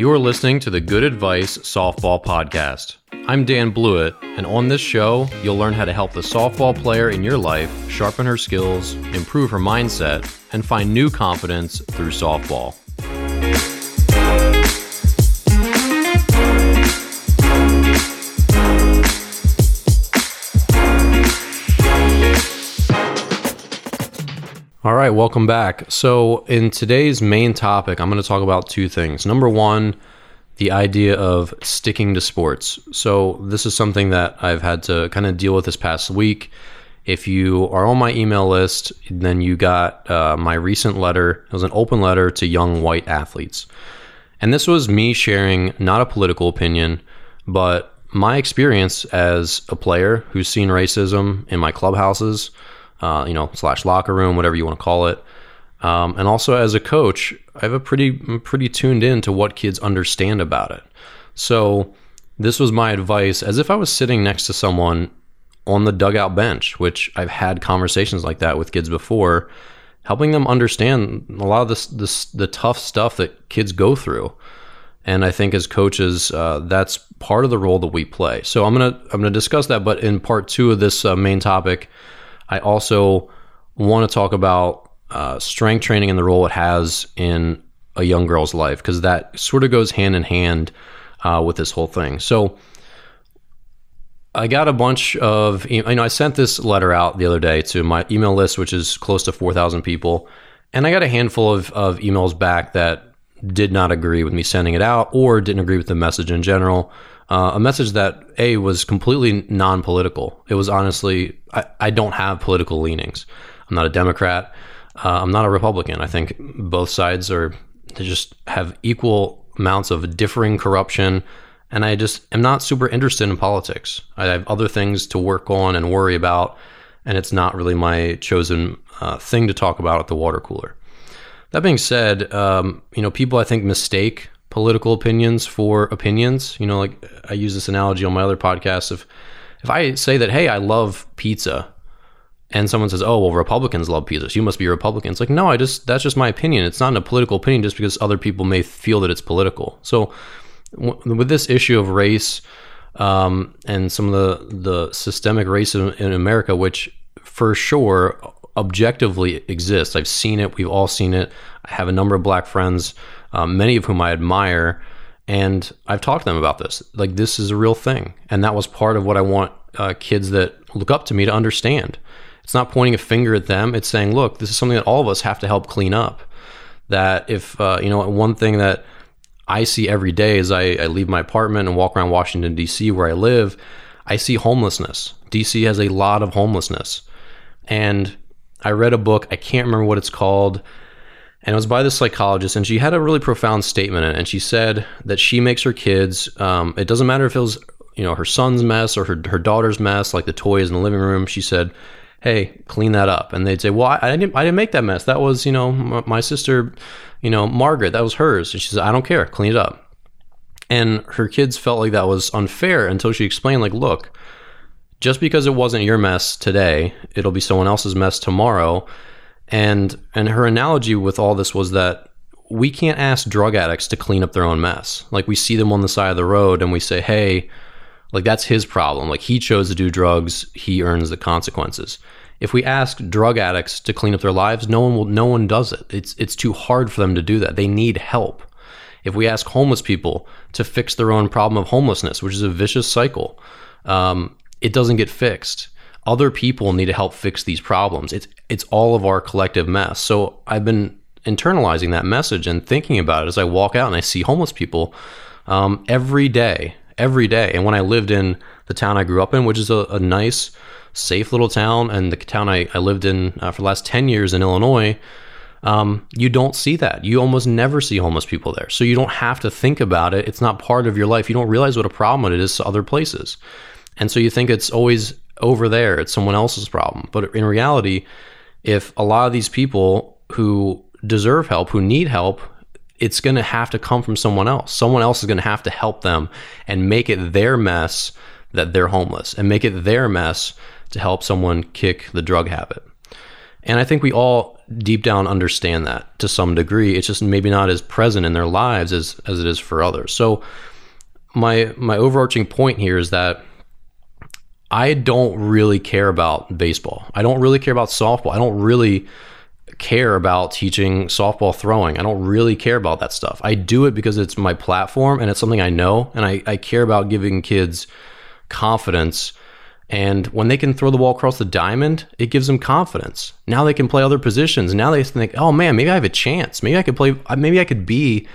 You are listening to the Good Advice Softball Podcast. I'm Dan Blewett, and on this show, you'll learn how to help the softball player in your life sharpen her skills, improve her mindset, and find new confidence through softball. All right, welcome back. So, in today's main topic, I'm going to talk about two things. Number one, the idea of sticking to sports. So, this is something that I've had to kind of deal with this past week. If you are on my email list, then you got uh, my recent letter. It was an open letter to young white athletes. And this was me sharing not a political opinion, but my experience as a player who's seen racism in my clubhouses uh, you know, slash locker room, whatever you want to call it. Um, and also as a coach, I have a pretty I'm pretty tuned in to what kids understand about it. So this was my advice as if I was sitting next to someone on the dugout bench, which I've had conversations like that with kids before, helping them understand a lot of this, this the tough stuff that kids go through. And I think as coaches, uh, that's part of the role that we play. So I'm gonna I'm gonna discuss that, but in part two of this uh, main topic, I also want to talk about uh, strength training and the role it has in a young girl's life because that sort of goes hand in hand uh, with this whole thing. So I got a bunch of, you know, I sent this letter out the other day to my email list, which is close to 4,000 people. And I got a handful of, of emails back that did not agree with me sending it out or didn't agree with the message in general uh, a message that a was completely non-political. It was honestly, I, I don't have political leanings. I'm not a Democrat. Uh, I'm not a Republican. I think both sides are they just have equal amounts of differing corruption, and I just am not super interested in politics. I have other things to work on and worry about, and it's not really my chosen uh, thing to talk about at the water cooler. That being said, um, you know, people I think mistake political opinions for opinions. You know, like I use this analogy on my other podcast. If if I say that, hey, I love pizza, and someone says, oh, well, Republicans love pizza, so you must be a Republican. It's like, no, I just that's just my opinion. It's not a political opinion just because other people may feel that it's political. So w- with this issue of race um, and some of the the systemic racism in America, which for sure objectively exists. I've seen it. We've all seen it. I have a number of black friends um, many of whom I admire. And I've talked to them about this. Like, this is a real thing. And that was part of what I want uh, kids that look up to me to understand. It's not pointing a finger at them, it's saying, look, this is something that all of us have to help clean up. That if, uh, you know, one thing that I see every day as I, I leave my apartment and walk around Washington, D.C., where I live, I see homelessness. D.C. has a lot of homelessness. And I read a book, I can't remember what it's called and it was by the psychologist and she had a really profound statement in it and she said that she makes her kids um, it doesn't matter if it was you know her son's mess or her, her daughter's mess like the toys in the living room she said hey clean that up. And they'd say well i, I didn't i didn't make that mess. That was you know my, my sister you know margaret. That was hers. And she said i don't care. Clean it up. And her kids felt like that was unfair until she explained like look just because it wasn't your mess today it'll be someone else's mess tomorrow and and her analogy with all this was that we can't ask drug addicts to clean up their own mess. Like we see them on the side of the road and we say, "Hey, like that's his problem. Like he chose to do drugs, he earns the consequences." If we ask drug addicts to clean up their lives, no one will no one does it. It's it's too hard for them to do that. They need help. If we ask homeless people to fix their own problem of homelessness, which is a vicious cycle, um, it doesn't get fixed other people need to help fix these problems. It's it's all of our collective mess. So I've been internalizing that message and thinking about it as I walk out and I see homeless people um, every day, every day. And when I lived in the town I grew up in, which is a, a nice, safe little town, and the town I, I lived in uh, for the last ten years in Illinois. Um, you don't see that. You almost never see homeless people there. So you don't have to think about it. It's not part of your life. You don't realize what a problem it is to other places. And so you think it's always over there. It's someone else's problem. But in reality, if a lot of these people who deserve help, who need help, it's going to have to come from someone else. Someone else is going to have to help them and make it their mess that they're homeless and make it their mess to help someone kick the drug habit. And I think we all deep down understand that to some degree. It's just maybe not as present in their lives as, as it is for others. So my my overarching point here is that I don't really care about baseball. I don't really care about softball. I don't really care about teaching softball throwing. I don't really care about that stuff. I do it because it's my platform and it's something I know and I, I care about giving kids confidence. And when they can throw the ball across the diamond, it gives them confidence. Now they can play other positions. Now they think, oh man, maybe I have a chance. Maybe I could play, uh, maybe I could be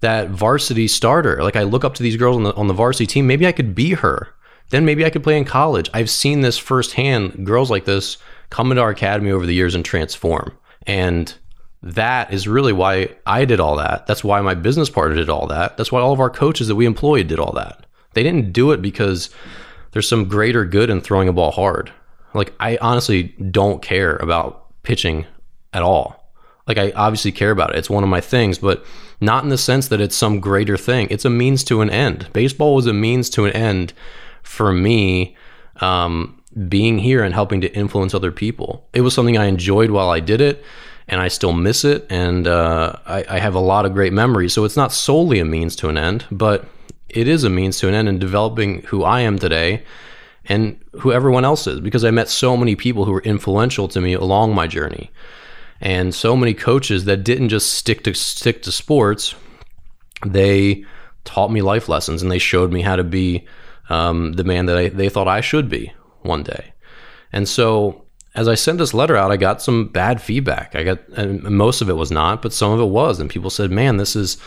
that varsity starter. Like I look up to these girls on the, on the varsity team. Maybe I could be her. Then maybe I could play in college. I've seen this firsthand. Girls like this come into our academy over the years and transform. And that is really why I did all that. That's why my business partner did all that. That's why all of our coaches that we employed did all that. They didn't do it because there's some greater good in throwing a ball hard. Like I honestly don't care about pitching at all. Like I obviously care about it. It's one of my things, but not in the sense that it's some greater thing. It's a means to an end. Baseball was a means to an end for me um, being here and helping to influence other people. It was something I enjoyed while I did it, and I still miss it. And uh, I, I have a lot of great memories. So it's not solely a means to an end, but it is a means to an end in developing who I am today and who everyone else is because I met so many people who were influential to me along my journey and so many coaches that didn't just stick to stick to sports they taught me life lessons and they showed me how to be um, the man that I, they thought I should be one day. And so as I sent this letter out I got some bad feedback. I got and most of it was not but some of it was. And people said man this is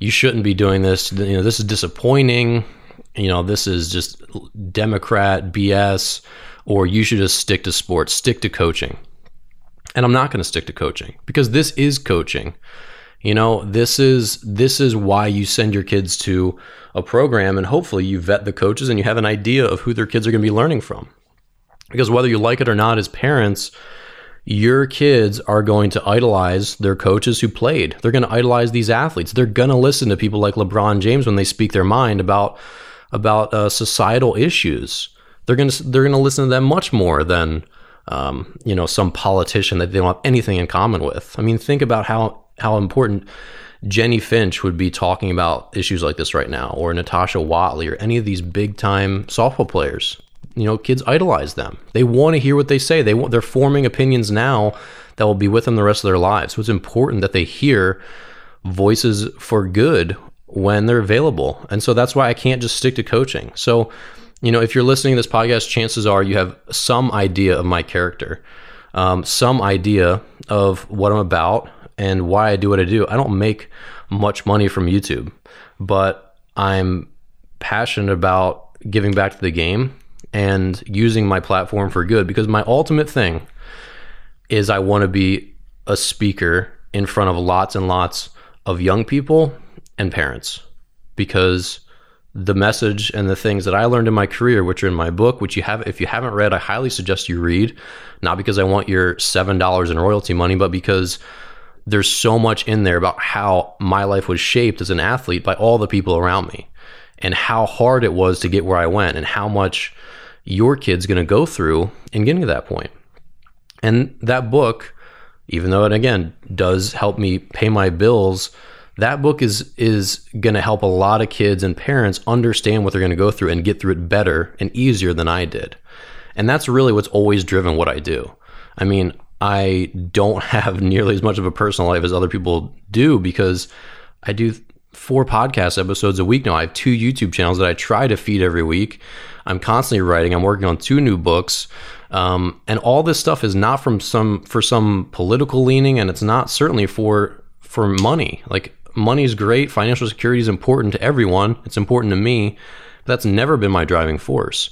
you shouldn't be doing this. You know this is disappointing. You know this is just democrat bs or you should just stick to sports stick to coaching. And I'm not going to stick to coaching because this is coaching. You know, this is this is why you send your kids to a program and hopefully you vet the coaches and you have an idea of who their kids are going to be learning from. Because whether you like it or not as parents, your kids are going to idolize their coaches who played. They're going to idolize these athletes. They're going to listen to people like LeBron James when they speak their mind about about uh, societal issues. They're going to they're going to listen to them much more than um, you know, some politician that they don't have anything in common with. I mean, think about how how important Jennie Finch would be talking about issues like this right now, or Natasha Watley, or any of these big time softball players. You know, kids idolize them. They want to hear what they say. They want, they're forming opinions now that will be with them the rest of their lives. So it's important that they hear voices for good when they're available. And so that's why I can't just stick to coaching. So you know, if you're listening to this podcast, chances are you have some idea of my character, um, some idea of what I'm about and why I do what I do. I don't make much money from YouTube, but I'm passionate about giving back to the game and using my platform for good because my ultimate thing is I want to be a speaker in front of lots and lots of young people and parents because the message and the things that I learned in my career, which are in my book, which you have, if you haven't read, I highly suggest you read. Not because I want your seven dollars in royalty money, but because there's so much in there about how my life was shaped as an athlete by all the people around me, and how hard it was to get where I went, and how much your kid's going to go through in getting to that point. And that book, even though it again does help me pay my bills that book is is going to help a lot of kids and parents understand what they're going to go through and get through it better and easier than I did. And that's really what's always driven what I do. I mean, I don't have nearly as much of a personal life as other people do because I do four podcast episodes a week now. I have two YouTube channels that I try to feed every week. I'm constantly writing. I'm working on two new books. Um, and all this stuff is not from some for some political leaning and it's not certainly for for money. Like money is great. Financial security is important to everyone. It's important to me. But that's never been my driving force.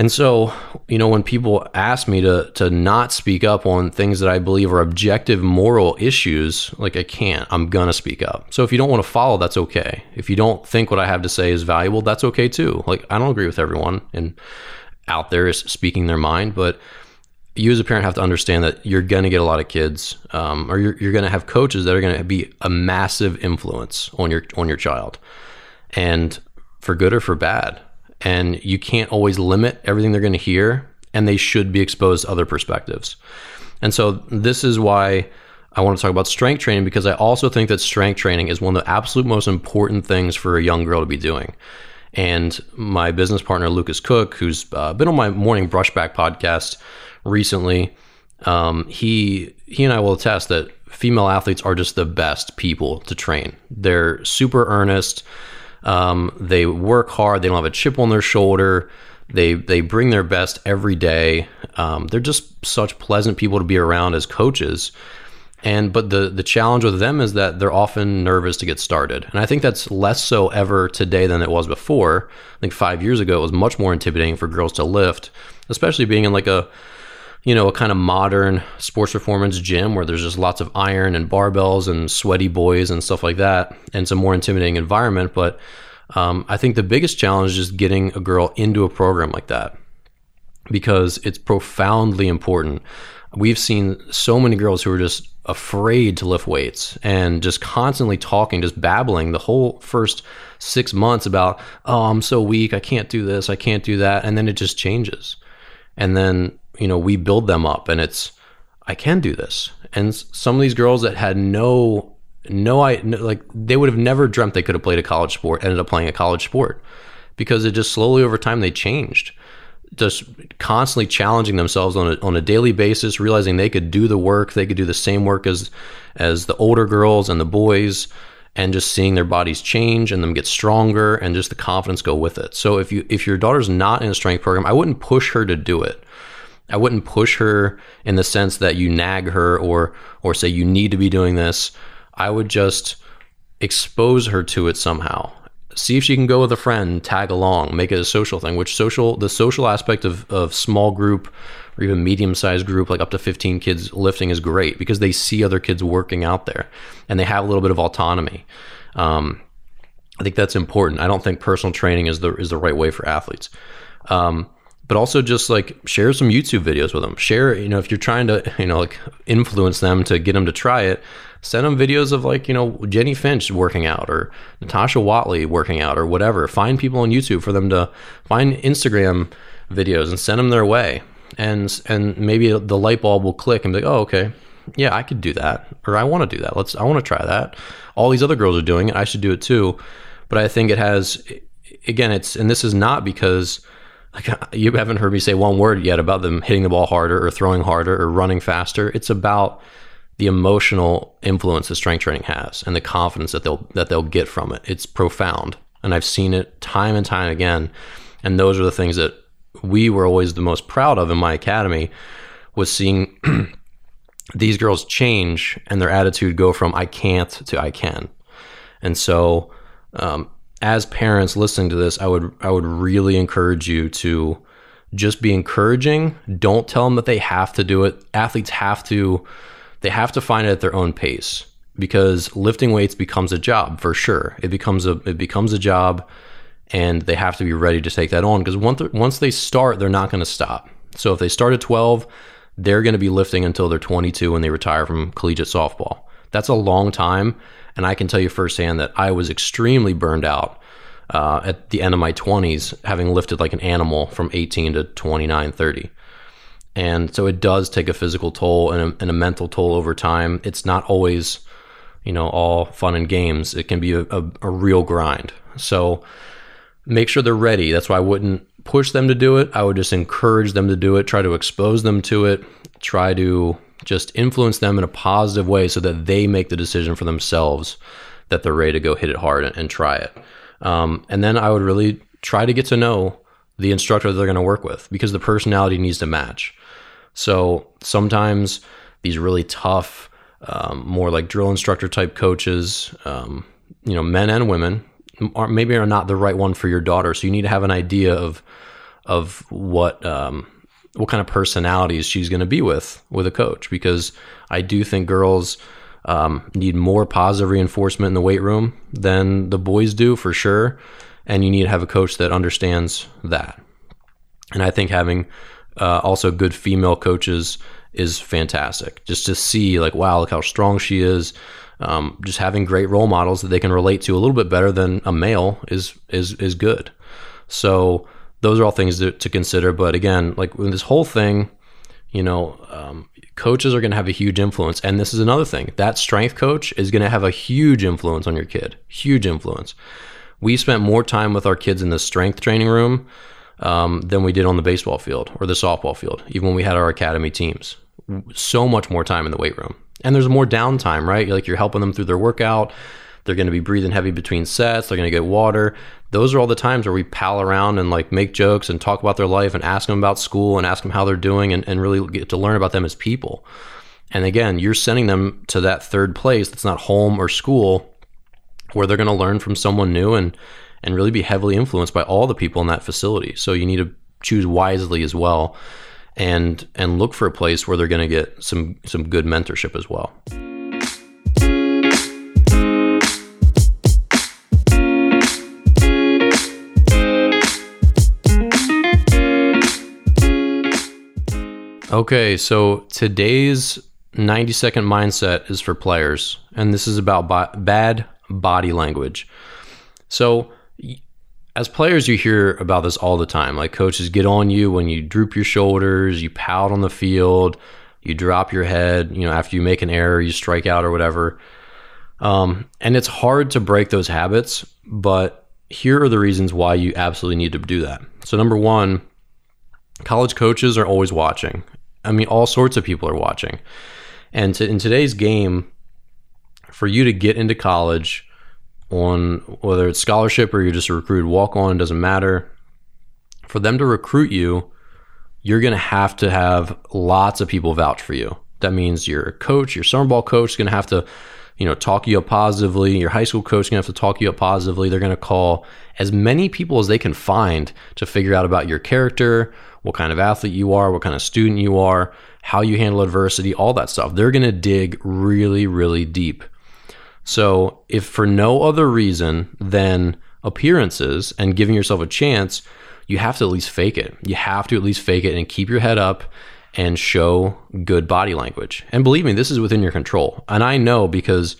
And so, you know, when people ask me to to not speak up on things that I believe are objective moral issues, like I can't. I'm gonna speak up. So if you don't want to follow, that's okay. If you don't think what I have to say is valuable, that's okay too. Like I don't agree with everyone and out there is speaking their mind, but you as a parent have to understand that you're going to get a lot of kids, um, or you're, you're going to have coaches that are going to be a massive influence on your on your child, and for good or for bad. And you can't always limit everything they're going to hear, and they should be exposed to other perspectives. And so this is why I want to talk about strength training because I also think that strength training is one of the absolute most important things for a young girl to be doing. And my business partner, Lucas Cook, who's uh, been on my morning brushback podcast recently, um, he he and I will attest that female athletes are just the best people to train. They're super earnest. Um, they work hard. They don't have a chip on their shoulder. They they bring their best every day. Um, they're just such pleasant people to be around as coaches. And but the the challenge with them is that they're often nervous to get started. And I think that's less so ever today than it was before. I think 5 years ago it was much more intimidating for girls to lift, especially being in like a you know, a kind of modern sports performance gym where there's just lots of iron and barbells and sweaty boys and stuff like that. And it's a more intimidating environment. But um, I think the biggest challenge is getting a girl into a program like that because it's profoundly important. We've seen so many girls who are just afraid to lift weights and just constantly talking, just babbling the whole first six months about, oh, I'm so weak. I can't do this. I can't do that. And then it just changes. And then you know, we build them up and it's, I can do this. And some of these girls that had no, no, I like they would have never dreamt they could have played a college sport, ended up playing a college sport because it just slowly over time they changed. Just constantly challenging themselves on a, on a daily basis, realizing they could do the work, they could do the same work as as the older girls and the boys, and just seeing their bodies change and them get stronger and just the confidence go with it. So if you if your daughter's not in a strength program, I wouldn't push her to do it. I wouldn't push her in the sense that you nag her or or say you need to be doing this. I would just expose her to it somehow. See if she can go with a friend, tag along, make it a social thing, which social the social aspect of, of small group or even medium sized group, like up to 15 kids lifting is great because they see other kids working out there and they have a little bit of autonomy. Um, I think that's important. I don't think personal training is the is the right way for athletes. Um, but also just like share some YouTube videos with them. Share, you know, if you're trying to, you know, like influence them to get them to try it, send them videos of like, you know, Jennie Finch working out or Natasha Watley working out or whatever. Find people on YouTube for them to find Instagram videos and send them their way. And and maybe the light bulb will click and be like, "Oh, okay. Yeah, I could do that." Or I want to do that. Let's I want to try that. All these other girls are doing it. I should do it too. But I think it has again, it's and this is not because like you haven't heard me say one word yet about them hitting the ball harder or throwing harder or running faster. It's about the emotional influence that strength training has and the confidence that they'll that they'll get from it. It's profound. And I've seen it time and time again. And those are the things that we were always the most proud of in my academy was seeing these girls change and their attitude go from I can't to I can. And so um, as parents listening to this, I would I would really encourage you to just be encouraging. Don't tell them that they have to do it. Athletes have to they have to find it at their own pace because lifting weights becomes a job for sure. It becomes a it becomes a job and they have to be ready to take that on because once once they start, they're not going to stop. So if they start at 12, they're going to be lifting until they're 22 when they retire from collegiate softball. That's a long time and I can tell you firsthand that I was extremely burned out uh, at the end of my 20s, having lifted like an animal from 18 to 29, 30. And so it does take a physical toll and a, and a mental toll over time. It's not always, you know, all fun and games. It can be a, a, a real grind. So make sure they're ready. That's why I wouldn't push them to do it. I would just encourage them to do it, try to expose them to it, try to just influence them in a positive way so that they make the decision for themselves that they're ready to go hit it hard and, and try it. Um, and then I would really try to get to know the instructor they're going to work with because the personality needs to match. So sometimes these really tough, um, more like drill instructor type coaches, um, you know, men and women, are maybe are not the right one for your daughter. So you need to have an idea of of what um, what kind of personalities she's going to be with with a coach because I do think girls um, need more positive reinforcement in the weight room than the boys do for sure, and you need to have a coach that understands that. And I think having uh, also good female coaches is fantastic. Just to see like, wow, look how strong she is. Um, just having great role models that they can relate to a little bit better than a male is is is good. So those are all things to, to consider. But again, like this whole thing, You know, um, coaches are going to have a huge influence. And this is another thing that strength coach is going to have a huge influence on your kid, huge influence. We spent more time with our kids in the strength training room um, than we did on the baseball field or the softball field, even when we had our academy teams. So much more time in the weight room. And there's more downtime, right? Like you're helping them through their workout. They're going to be breathing heavy between sets. They're going to get water. Those are all the times where we pal around and like make jokes and talk about their life and ask them about school and ask them how they're doing and, and really get to learn about them as people. And again, you're sending them to that third place that's not home or school where they're going to learn from someone new and and really be heavily influenced by all the people in that facility. So you need to choose wisely as well and and look for a place where they're going to get some some good mentorship as well. Okay, so today's 90 second mindset is for players, and this is about bo- bad body language. So, as players, you hear about this all the time. Like coaches get on you when you droop your shoulders, you pout on the field, you drop your head. You know, after you make an error, you strike out or whatever. Um, and it's hard to break those habits, but here are the reasons why you absolutely need to do that. So, number one, college coaches are always watching. I mean, all sorts of people are watching. And to, in today's game, for you to get into college, on whether it's scholarship or you're just a recruited walk on, doesn't matter. For them to recruit you, you're going to have to have lots of people vouch for you. That means your coach, your summer ball coach is going to have to, you know, talk you up positively. Your high school coach is going to have to talk you up positively. They're going to call as many people as they can find to figure out about your character, what kind of athlete you are, what kind of student you are, how you handle adversity, all that stuff. They're going to dig really, really deep. So, if for no other reason than appearances and giving yourself a chance, you have to at least fake it. You have to at least fake it and keep your head up and show good body language. And believe me, this is within your control. And I know because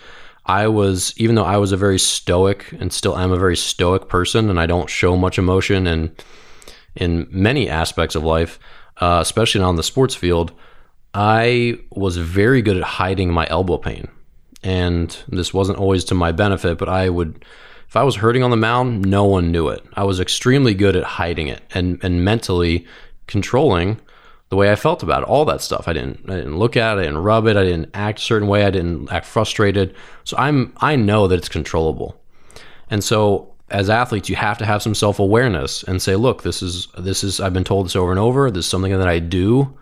I was, even though I was a very stoic and still am a very stoic person, and I don't show much emotion and in many aspects of life, uh, especially on the sports field, I was very good at hiding my elbow pain and this wasn't always to my benefit, but I would if I was hurting on the mound, no one knew it. I was extremely good at hiding it and and mentally controlling the way I felt about it, all that stuff. I didn't I didn't look at it, I didn't rub it, I didn't act a certain way, I didn't act frustrated. So I'm I know that it's controllable. And so as athletes, you have to have some self-awareness and say, look, this is this is I've been told this over and over. This is something that I do.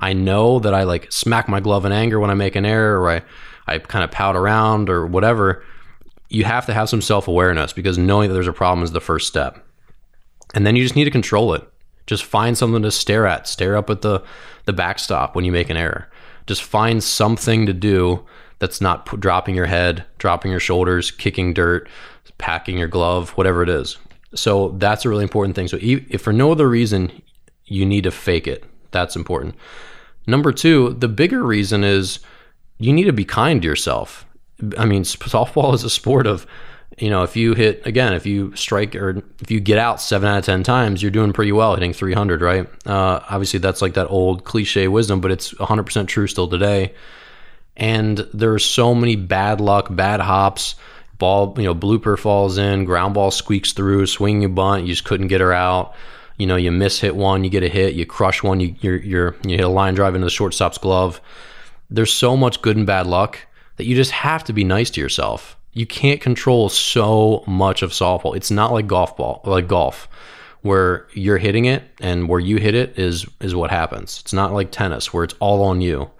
I know that I like smack my glove in anger when I make an error or I I kind of pout around or whatever, you have to have some self awareness because knowing that there's a problem is the first step. And then you just need to control it. Just find something to stare at. Stare up at the, the backstop when you make an error. Just find something to do that's not p- dropping your head, dropping your shoulders, kicking dirt, packing your glove, whatever it is. So that's a really important thing. So if for no other reason, you need to fake it. That's important. Number two, the bigger reason is you need to be kind to yourself. I mean, softball is a sport of, you know, if you hit again, if you strike or if you get out seven out of ten times, you're doing pretty well hitting 300, right? Uh, obviously, that's like that old cliche wisdom, but it's 100% true still today. And there's so many bad luck, bad hops, ball, you know, blooper falls in, ground ball squeaks through, swing you bunt, you just couldn't get her out. You know, you miss hit one, you get a hit, you crush one, you you're, you're you hit a line drive into the shortstop's glove there's so much good and bad luck that you just have to be nice to yourself. You can't control so much of softball. It's not like golf ball, like golf, where you're hitting it and where you hit it is is what happens. It's not like tennis where it's all on you.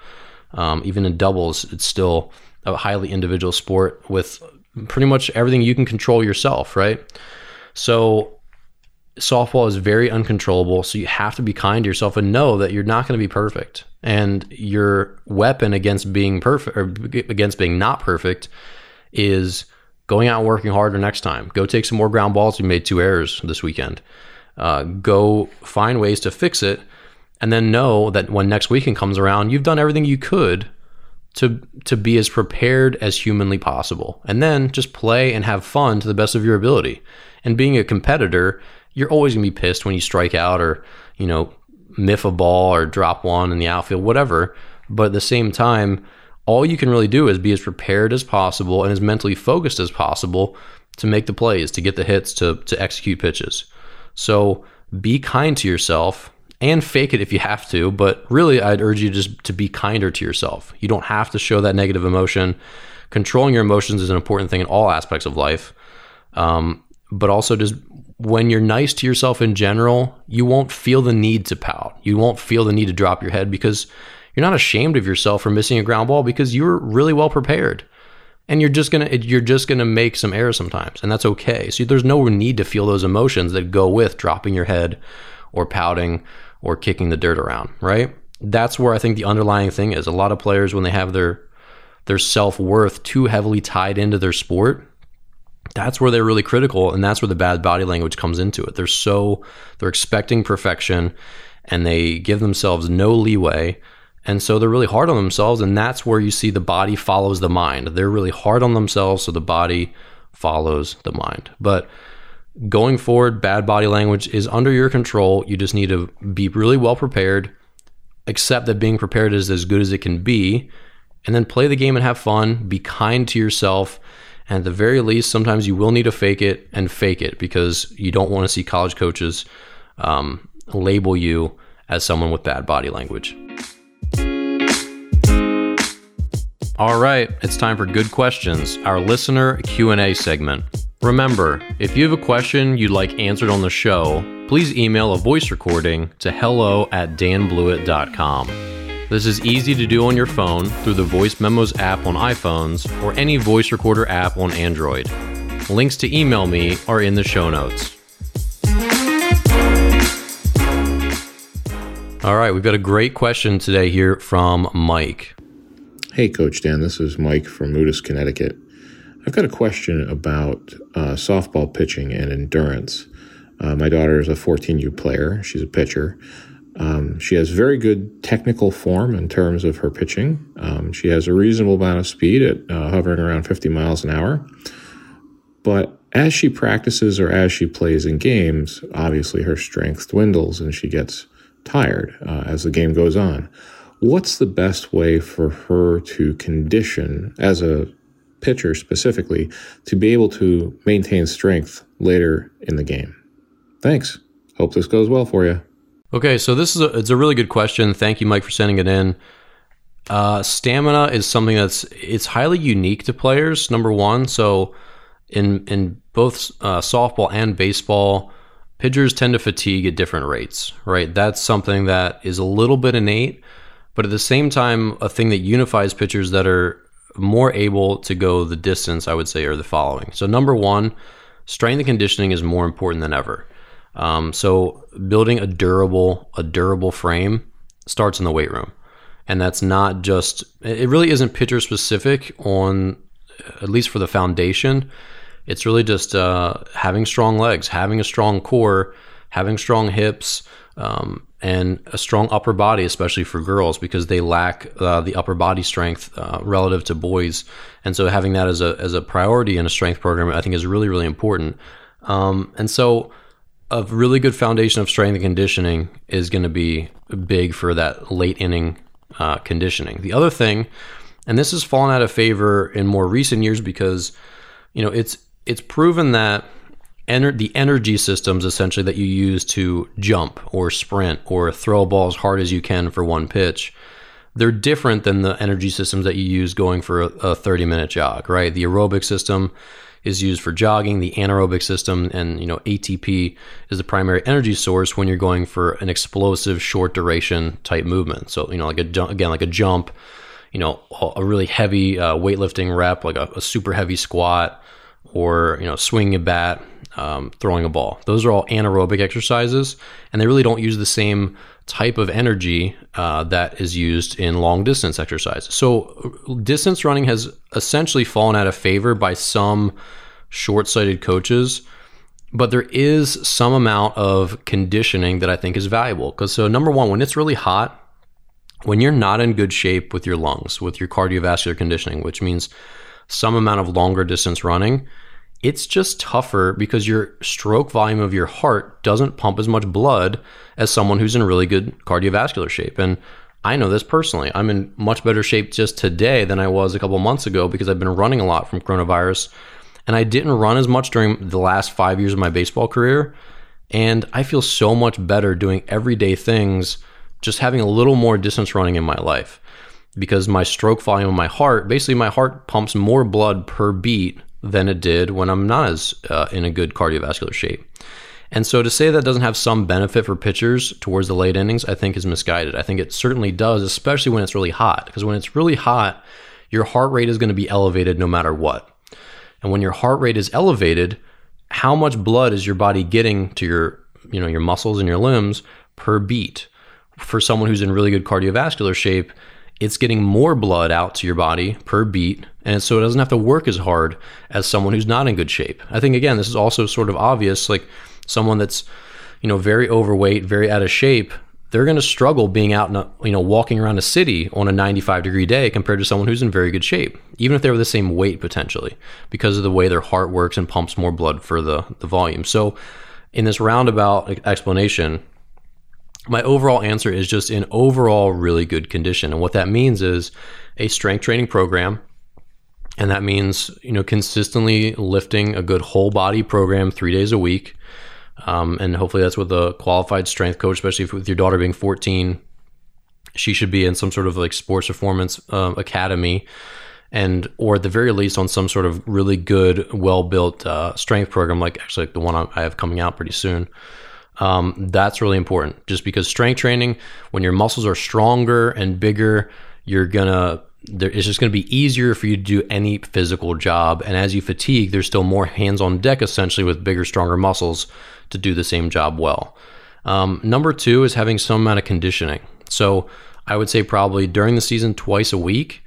Um, even in doubles, it's still a highly individual sport with pretty much everything you can control yourself, right? So softball is very uncontrollable. So you have to be kind to yourself and know that you're not going to be perfect. And your weapon against being perfect or against being not perfect is going out and working harder next time. Go take some more ground balls. You made two errors this weekend. Uh, go find ways to fix it. And then know that when next weekend comes around, you've done everything you could to to be as prepared as humanly possible. And then just play and have fun to the best of your ability. And being a competitor, you're always to be pissed when you strike out or, you know, miff a ball or drop one in the outfield, whatever. But at the same time, all you can really do is be as prepared as possible and as mentally focused as possible to make the plays, to get the hits, to to execute pitches. So be kind to yourself and fake it if you have to, but really I'd urge you just to be kinder to yourself. You don't have to show that negative emotion. Controlling your emotions is an important thing in all aspects of life. Um, but also just when you're nice to yourself in general, you won't feel the need to pout. You won't feel the need to drop your head because you're not ashamed of yourself for missing a ground ball because you're really well prepared. And you're just gonna you're just gonna make some errors sometimes, and that's okay. So there's no need to feel those emotions that go with dropping your head, or pouting, or kicking the dirt around. Right? That's where I think the underlying thing is. A lot of players when they have their their self worth too heavily tied into their sport, that's where they're really critical and that's where the bad body language comes into it they're so they're expecting perfection and they give themselves no leeway and so they're really hard on themselves and that's where you see the body follows the mind. They're really hard on themselves so the body follows the mind. But going forward bad body language is under your control. You just need to be really well prepared accept that being prepared is as good as it can be and then play the game and have fun. Be kind to yourself and at the very least, sometimes you will need to fake it and fake it because you don't want to see college coaches um, label you as someone with bad body language. All right, it's time for good questions, our listener Q&A segment. Remember, if you have a question you'd like answered on the show, please email a voice recording to hello at danblewett.com. This is easy to do on your phone through the Voice Memos app on iPhones or any voice recorder app on Android. Links to email me are in the show notes. All right, we've got a great question today here from Mike. Hey, Coach Dan, this is Mike from Moodus, Connecticut. I've got a question about uh, softball pitching and endurance. Uh, my daughter is a 14U player, she's a pitcher. Um, she has very good technical form in terms of her pitching. Um, she has a reasonable amount of speed at uh, hovering around 50 miles an hour. But as she practices or as she plays in games, obviously her strength dwindles and she gets tired uh, as the game goes on. What's the best way for her to condition, as a pitcher specifically, to be able to maintain strength later in the game? Thanks. Hope this goes well for you. Okay, so this is a, it's a really good question. Thank you, Mike, for sending it in. Uh, stamina is something that's it's highly unique to players. Number one, so in in both uh, softball and baseball, pitchers tend to fatigue at different rates. Right, that's something that is a little bit innate, but at the same time, a thing that unifies pitchers that are more able to go the distance, I would say, are the following. So number one, strength and conditioning is more important than ever. Um, so building a durable a durable frame starts in the weight room, and that's not just it really isn't pitcher specific on at least for the foundation. It's really just uh, having strong legs, having a strong core, having strong hips, um, and a strong upper body, especially for girls, because they lack uh, the upper body strength uh, relative to boys. And so having that as a as a priority in a strength program, I think, is really really important. Um, and so a really good foundation of strength and conditioning is going to be big for that late inning uh, conditioning. The other thing, and this has fallen out of favor in more recent years because you know it's it's proven that ener- the energy systems essentially that you use to jump or sprint or throw a ball as hard as you can for one pitch they're different than the energy systems that you use going for a, a 30 minute jog right the aerobic system is used for jogging, the anaerobic system, and you know ATP is the primary energy source when you're going for an explosive short duration type movement. So you know like a again like a jump, you know a really heavy uh, weightlifting rep like a, a, super heavy squat, or you know swinging a bat, um, throwing a ball. Those are all anaerobic exercises, and they really don't use the same type of energy uh, that is used in long distance exercise. So, distance running has essentially fallen out of favor by some short sighted coaches, but there is some amount of conditioning that I think is valuable. Because, so number one, when it's really hot, when you're not in good shape with your lungs, with your cardiovascular conditioning, which means some amount of longer distance running, it's just tougher because your stroke volume of your heart doesn't pump as much blood as someone who's in really good cardiovascular shape. And I know this personally. I'm in much better shape just today than I was a couple months ago because I've been running a lot from coronavirus. And I didn't run as much during the last five years of my baseball career. And I feel so much better doing everyday things, just having a little more distance running in my life because my stroke volume of my heart, basically, my heart pumps more blood per beat than it did when I'm not as uh, in a good cardiovascular shape. And so to say that doesn't have some benefit for pitchers towards the late innings, I think is misguided. I think it certainly does, especially when it's really hot. Because when it's really hot, your heart rate is going to be elevated no matter what. And when your heart rate is elevated, how much blood is your body getting to your, you know, your muscles and your limbs per beat? For someone who's in really good cardiovascular shape, it's getting more blood out to your body per beat. And so it doesn't have to work as hard as someone who's not in good shape. I think, again, this is also sort of obvious. Like someone that's, you know, very overweight, very out of shape, they're going to struggle being out, a, you know, walking around a city on a 95 degree day compared to someone who's in very good shape, even if they were the same weight potentially, because of the way their heart works and pumps more blood for the, the volume. So, in this roundabout explanation, my overall answer is just in overall really good condition. And what that means is a strength training program. And that means, you know, consistently lifting a good whole body program three days a week. Um, and hopefully that's with a qualified strength coach, especially if, with your daughter being 14. She should be in some sort of like sports performance uh, academy and or at the very least on some sort of really good, well built uh, strength program, like actually like the one I have coming out pretty soon. Um, that's really important just because strength training, when your muscles are stronger and bigger, you're gonna there, it's just going to be easier for you to do any physical job. And as you fatigue, there's still more hands on deck essentially with bigger, stronger muscles to do the same job well. Um, number two is having some amount of conditioning. So I would say probably during the season twice a week,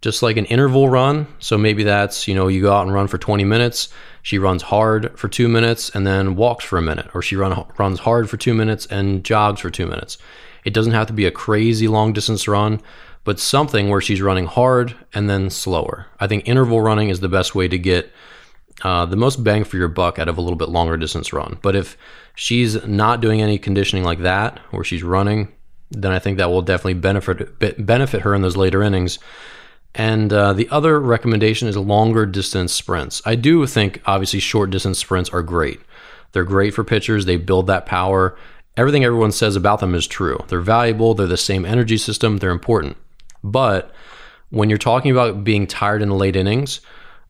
just like an interval run. So maybe that's, you know, you go out and run for 20 minutes. She runs hard for two minutes and then walks for a minute, or she run, runs hard for two minutes and jogs for two minutes. It doesn't have to be a crazy long distance run, but something where she's running hard and then slower. I think interval running is the best way to get uh, the most bang for your buck out of a little bit longer distance run. But if she's not doing any conditioning like that, where she's running, then I think that will definitely benefit benefit her in those later innings. And uh, the other recommendation is longer distance sprints. I do think obviously short distance sprints are great. They're great for pitchers. They build that power. Everything everyone says about them is true. They're valuable. They're the same energy system. They're important. But when you're talking about being tired in the late innings,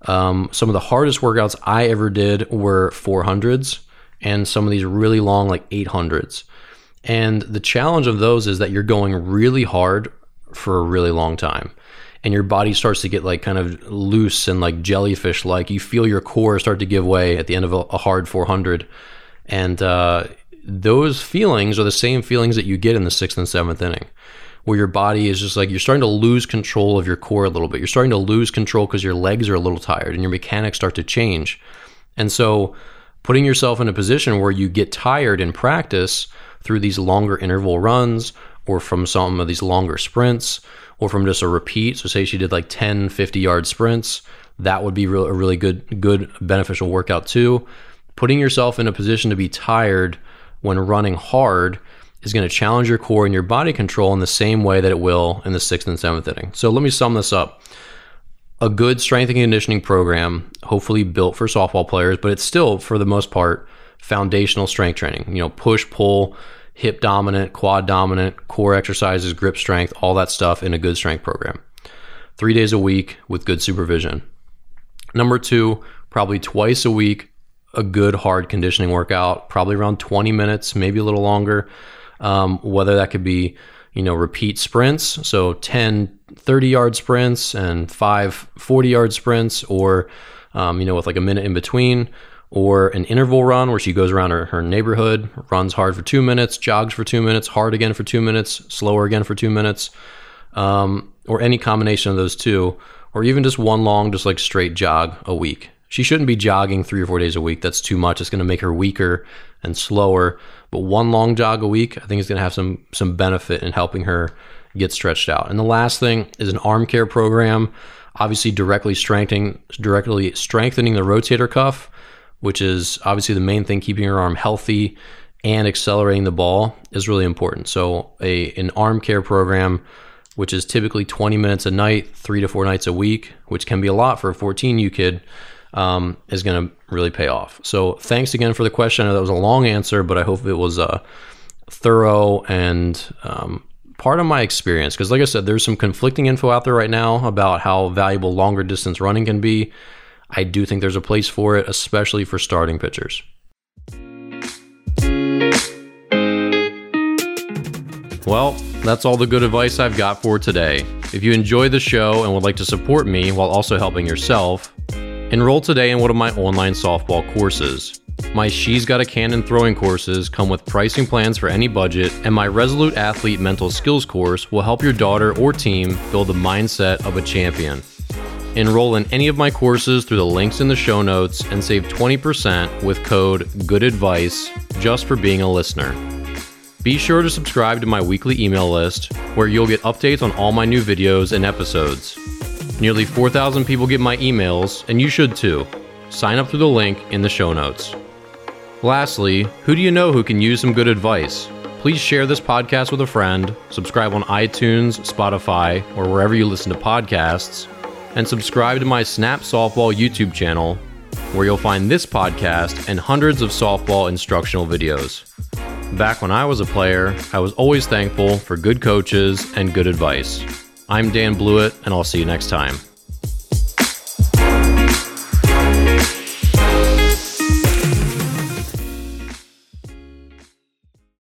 um, some of the hardest workouts I ever did were 400s and some of these really long, like 800s. And the challenge of those is that you're going really hard for a really long time. And your body starts to get like kind of loose and like jellyfish like. You feel your core start to give way at the end of a, a hard 400. And uh, those feelings are the same feelings that you get in the sixth and seventh inning where your body is just like you're starting to lose control of your core a little bit. You're starting to lose control because your legs are a little tired and your mechanics start to change. And so, putting yourself in a position where you get tired in practice through these longer interval runs or from some of these longer sprints or from just a repeat. So, say she did like 10, 50 yard sprints, that would be a really good, good beneficial workout too. Putting yourself in a position to be tired when running hard is going to challenge your core and your body control in the same way that it will in the sixth and seventh inning. So let me sum this up. A good strength and conditioning program, hopefully built for softball players, but it's still, for the most part, foundational strength training. You know, push, pull, hip dominant, quad dominant, core exercises, grip strength, all that stuff in a good strength program. Three days a week with good supervision. Number two, probably twice a week, a good hard conditioning workout, probably around 20 minutes, maybe a little longer um, whether that could be you know repeat sprints so 10 30 yard sprints and five 40 yard sprints or um, you know with like a minute in between or an interval run where she goes around her, her neighborhood runs hard for two minutes jogs for two minutes hard again for two minutes slower again for two minutes um, or any combination of those two or even just one long just like straight jog a week she shouldn't be jogging three or four days a week that's too much it's going to make her weaker and slower but one long jog a week, I think is going to have some some benefit in helping her get stretched out. And the last thing is an arm care program. obviously directly strengthening directly strengthening the rotator cuff, which is obviously the main thing keeping your arm healthy and accelerating the ball is really important. So a an arm care program which is typically 20 minutes a night, 3 to 4 nights a week, which can be a lot for a 14U kid. Um, is going to really pay off. So, thanks again for the question. That was a long answer, but I hope it was uh, thorough and um, part of my experience because like i said there's some conflicting info out there right now about how valuable longer distance running can be i do think there's a place for it especially for starting pitchers. Well that's all the good advice i've got for today. If you enjoy the show and would like to support me while also helping yourself enroll today in one of my online softball courses. My She's Got a Cannon throwing courses come with pricing plans for any budget, and my Resolute Athlete Mental Skills course will help your daughter or team build the mindset of a champion. Enroll in any of my courses through the links in the show notes and save 20% with code Good Advice just for being a listener. Be sure to subscribe to my weekly email list where you'll get updates on all my new videos and episodes. Nearly 4,000 people get my emails, and you should too. Sign up through the link in the show notes. Lastly, who do you know who can use some good advice? Please share this podcast with a friend, subscribe on iTunes, Spotify, or wherever you listen to podcasts, and subscribe to my Snap Softball YouTube channel, where you'll find this podcast and hundreds of softball instructional videos. Back when I was a player, I was always thankful for good coaches and good advice. I'm Dan Blewett, and I'll see you next time.